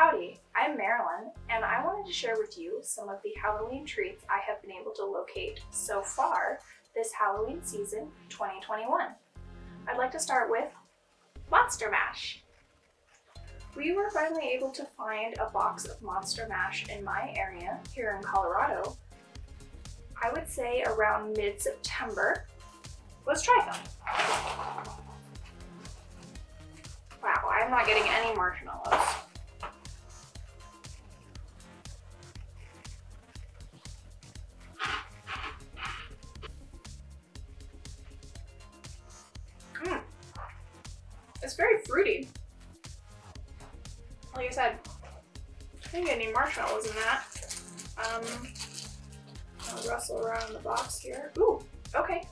Howdy, I'm Marilyn, and I wanted to share with you some of the Halloween treats I have been able to locate so far this Halloween season 2021. I'd like to start with Monster Mash. We were finally able to find a box of Monster Mash in my area here in Colorado. I would say around mid September. Let's try them. Wow, I'm not getting any marshmallows. I'll rustle around the box here. Ooh, okay.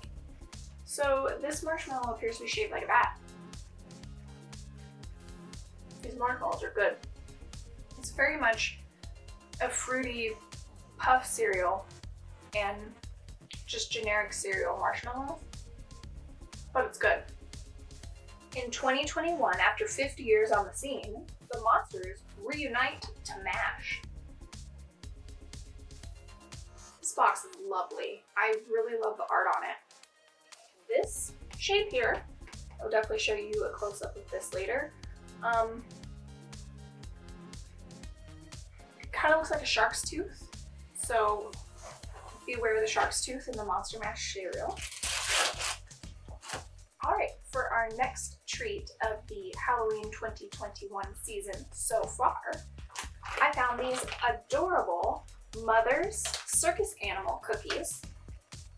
So this marshmallow appears to be shaped like a bat. These marshmallows are good. It's very much a fruity puff cereal and just generic cereal marshmallow, but it's good. In 2021, after 50 years on the scene, the monsters reunite to MASH. Box is lovely. I really love the art on it. This shape here, I'll definitely show you a close up of this later. Um, it kind of looks like a shark's tooth, so be aware of the shark's tooth in the Monster Mash cereal. All right, for our next treat of the Halloween 2021 season so far, I found these adorable Mother's Circus Animal cookies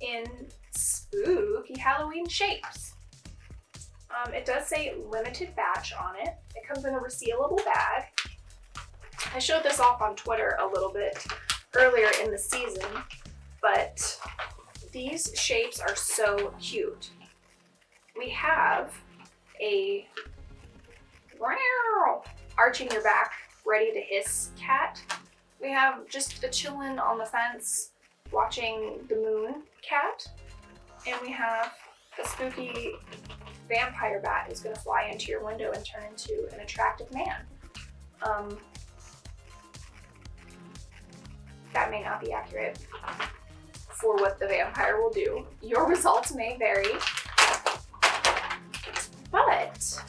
in spooky Halloween shapes. Um, it does say limited batch on it. It comes in a resealable bag. I showed this off on Twitter a little bit earlier in the season, but these shapes are so cute. We have a arching your back, ready to hiss cat. We have just a chillin' on the fence watching the moon cat. And we have a spooky vampire bat who's gonna fly into your window and turn into an attractive man. Um, that may not be accurate for what the vampire will do. Your results may vary. But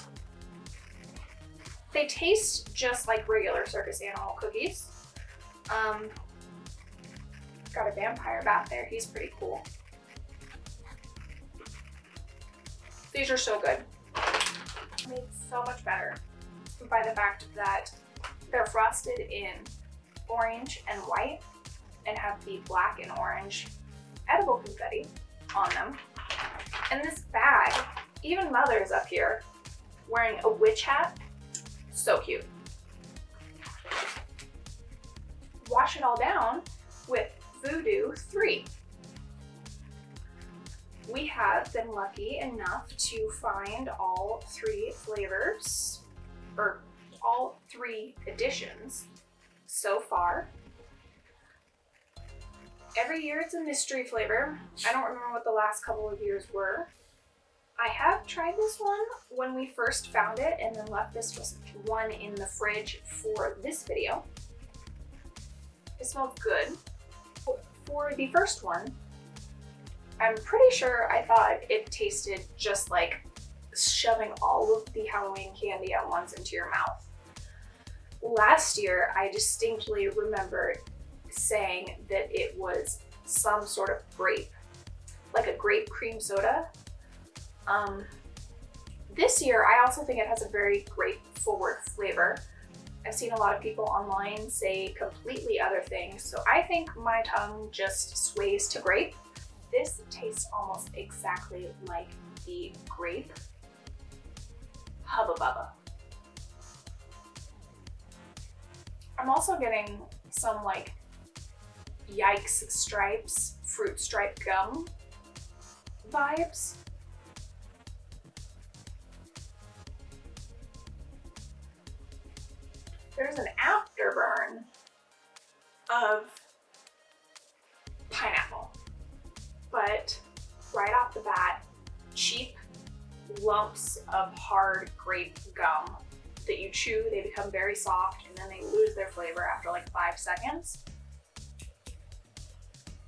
they taste just like regular circus animal cookies. Um, got a vampire bat there. He's pretty cool. These are so good. Made so much better by the fact that they're frosted in orange and white and have the black and orange edible confetti on them. And this bag, even Mother's up here wearing a witch hat. So cute. Wash it all down with VooDEW 3. We have been lucky enough to find all three flavors, or all three editions so far. Every year it's a mystery flavor. I don't remember what the last couple of years were. I have tried this one when we first found it and then left this one in the fridge for this video. It smells good. For the first one, I'm pretty sure I thought it tasted just like shoving all of the Halloween candy at once into your mouth. Last year, I distinctly remember saying that it was some sort of grape, like a grape cream soda. Um, this year, I also think it has a very grape forward flavor. I've seen a lot of people online say completely other things, so I think my tongue just sways to grape. This tastes almost exactly like the grape Hubba Bubba. I'm also getting some like Yipes Stripes fruit stripe gum vibes. There's an afterburn of pineapple, but right off the bat, cheap lumps of hard grape gum that you chew, they become very soft and then they lose their flavor after like five seconds.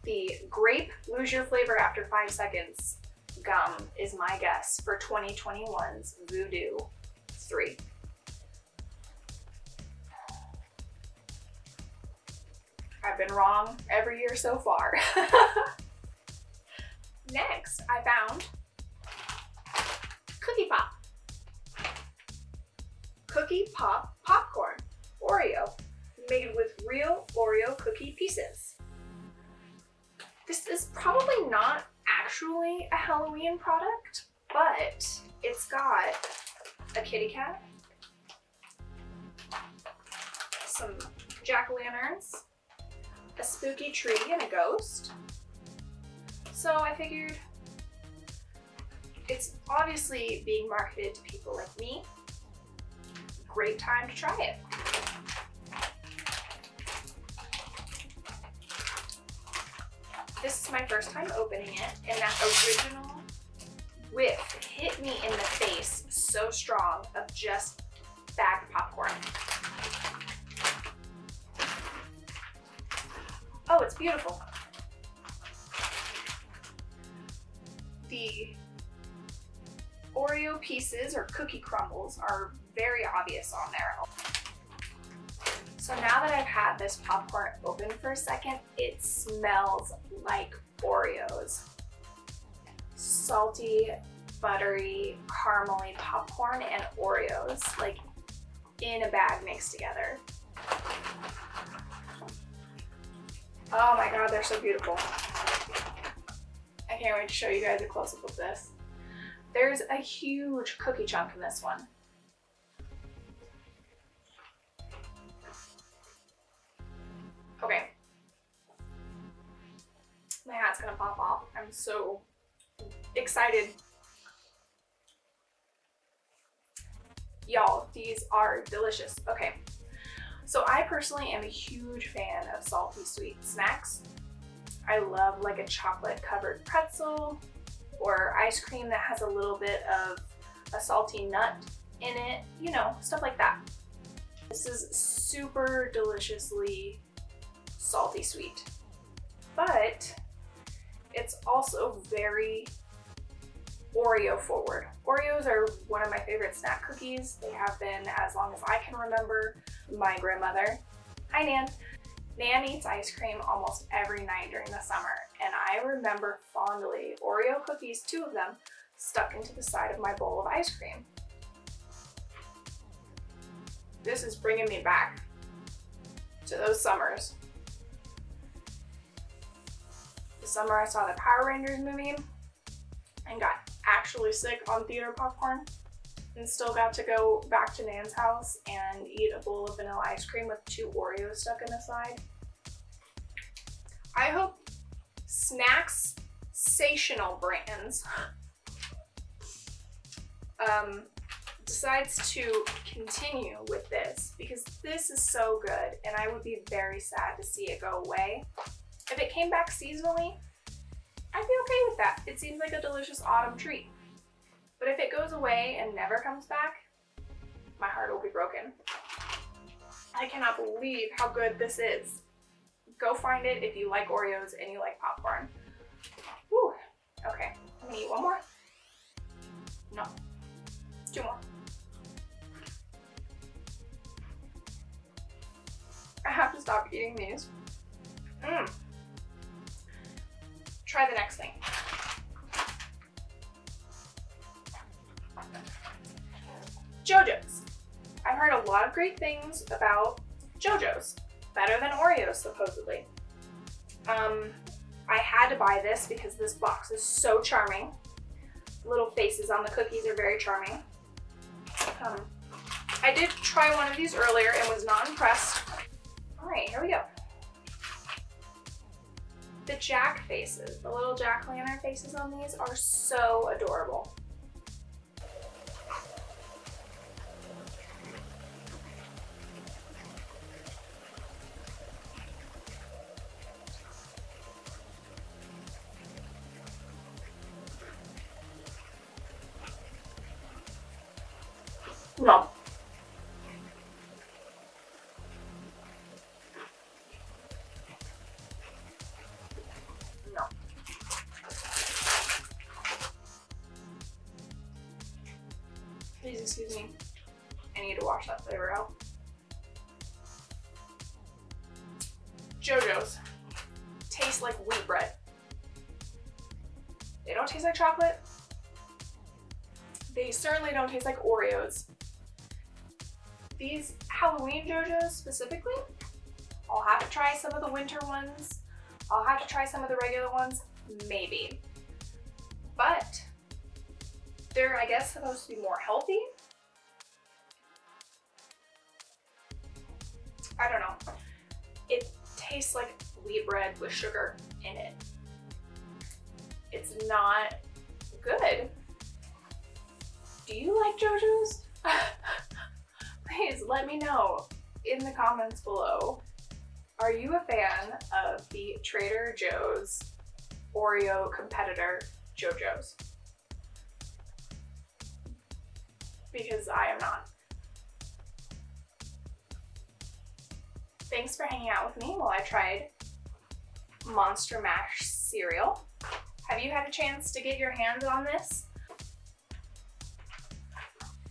The grape lose your flavor after five seconds gum is my guess for 2021's VooDEW 3. I've been wrong every year so far. Next, I found Cookie Pop. Cookie Pop Popcorn Oreo, made with real Oreo cookie pieces. This is probably not actually a Halloween product, but it's got a kitty cat, some jack o' lanterns, a spooky tree, and a ghost. So I figured it's obviously being marketed to people like me. Great time to try it. This is my first time opening it, and that original whiff hit me in the face so strong of just bagged popcorn. It's beautiful. The Oreo pieces or cookie crumbles are very obvious on there. So now that I've had this popcorn open for a second, it smells like Oreos. Salty, buttery, caramely popcorn and Oreos, like in a bag mixed together. Oh my god, they're so beautiful. I can't wait to show you guys a close up of this. There's a huge cookie chunk in this one. Okay. My hat's gonna pop off. I'm so excited. Y'all, these are delicious. Okay. So I personally am a huge fan of salty sweet snacks. I love like a chocolate covered pretzel or ice cream that has a little bit of a salty nut in it, you know, stuff like that. This is super deliciously salty sweet. But it's also very Oreo forward. Oreos are one of my favorite snack cookies. They have been as long as I can remember. My grandmother, hi Nan, Nan eats ice cream almost every night during the summer, and I remember fondly Oreo cookies, two of them, stuck into the side of my bowl of ice cream. This is bringing me back to those summers the summer I saw the Power Rangers movie and got actually sick on theater popcorn and still got to go back to Nan's house and eat a bowl of vanilla ice cream with two Oreos stuck in the side. I hope Snacks Sational Brands um, decides to continue with this because this is so good and I would be very sad to see it go away. If it came back seasonally, I'd be okay that. It seems like a delicious autumn treat. But if it goes away and never comes back, my heart will be broken. I cannot believe how good this is. Go find it if you like Oreos and you like popcorn. Whew. Okay, I'm gonna eat one more. No, two more. I have to stop eating these. Mmm. Try the next thing. Joe-Joe's. I've heard a lot of great things about Joe-Joe's. Better than Oreos, supposedly. Um, I had to buy this because this box is so charming. Little faces on the cookies are very charming. Um, I did try one of these earlier and was not impressed. All right, here we go the jack faces, the little jack-o'-lantern faces on these are so adorable. No. Please excuse me. I need to wash that flavor out. Joe-Joe's taste like wheat bread. They don't taste like chocolate. They certainly don't taste like Oreos. These Halloween Joe-Joe's specifically, I'll have to try some of the winter ones. I'll have to try some of the regular ones, maybe. But they're, I guess, supposed to be more healthy. I don't know. It tastes like wheat bread with sugar in it. It's not good. Do you like Joe-Joe's? Please let me know in the comments below. Are you a fan of the Trader Joe's Oreo competitor, Joe-Joe's? Because I am not. Thanks for hanging out with me while I tried Monster Mash cereal. Have you had a chance to get your hands on this?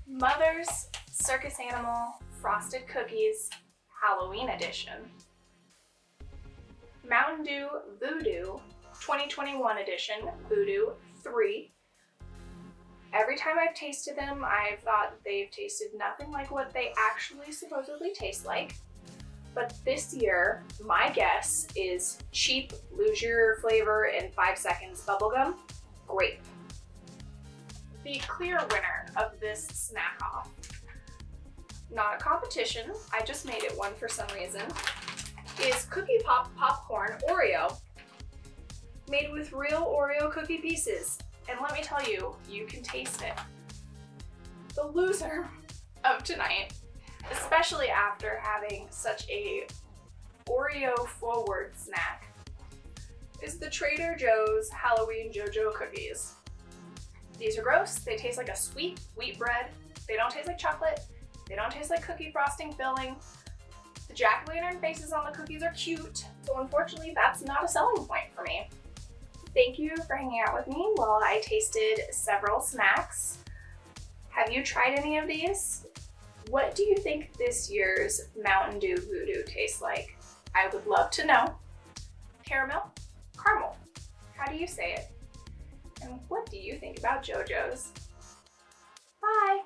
Mother's Circus Animal Frosted Cookies Halloween Edition. Mountain Dew VooDEW 2021 edition, VooDEW 3. Every time I've tasted them, I've thought they've tasted nothing like what they actually supposedly taste like. But this year, my guess is cheap, your flavor in five seconds bubblegum, grape. The clear winner of this snack off, not a competition, I just made it one for some reason, is Cookie Pop Popcorn Oreo, made with real Oreo cookie pieces. And let me tell you, you can taste it. The loser of tonight especially after having such a Oreo forward snack, is the Trader Joe's Halloween Joe-Joe cookies. These are gross. They taste like a sweet wheat bread. They don't taste like chocolate. They don't taste like cookie frosting filling. The jack-o'-lantern faces on the cookies are cute, so unfortunately that's not a selling point for me. Thank you for hanging out with me while I tasted several snacks. Have you tried any of these? What do you think this year's Mountain Dew VooDEW tastes like? I would love to know. Caramel? Caramel. How do you say it? And what do you think about Joe-Joe's? Bye!